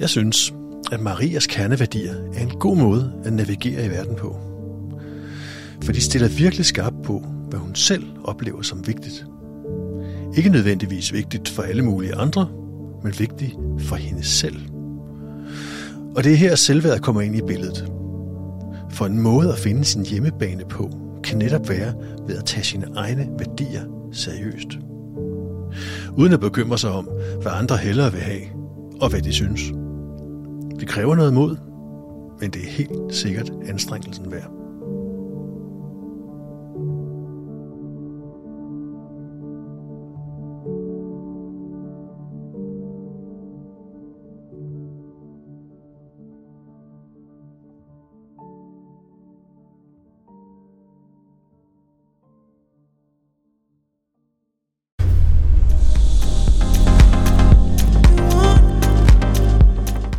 Jeg synes, at Marias kerneværdier er en god måde at navigere i verden på. For de stiller virkelig skarpt på, hvad hun selv oplever som vigtigt. Ikke nødvendigvis vigtigt for alle mulige andre, men vigtigt for hende selv. Og det er her selvværd kommer ind i billedet. For en måde at finde sin hjemmebane på, kan netop være ved at tage sine egne værdier seriøst. Uden at bekymre sig om, hvad andre hellere vil have, og hvad de synes. Det kræver noget mod, men det er helt sikkert anstrengelsen værd.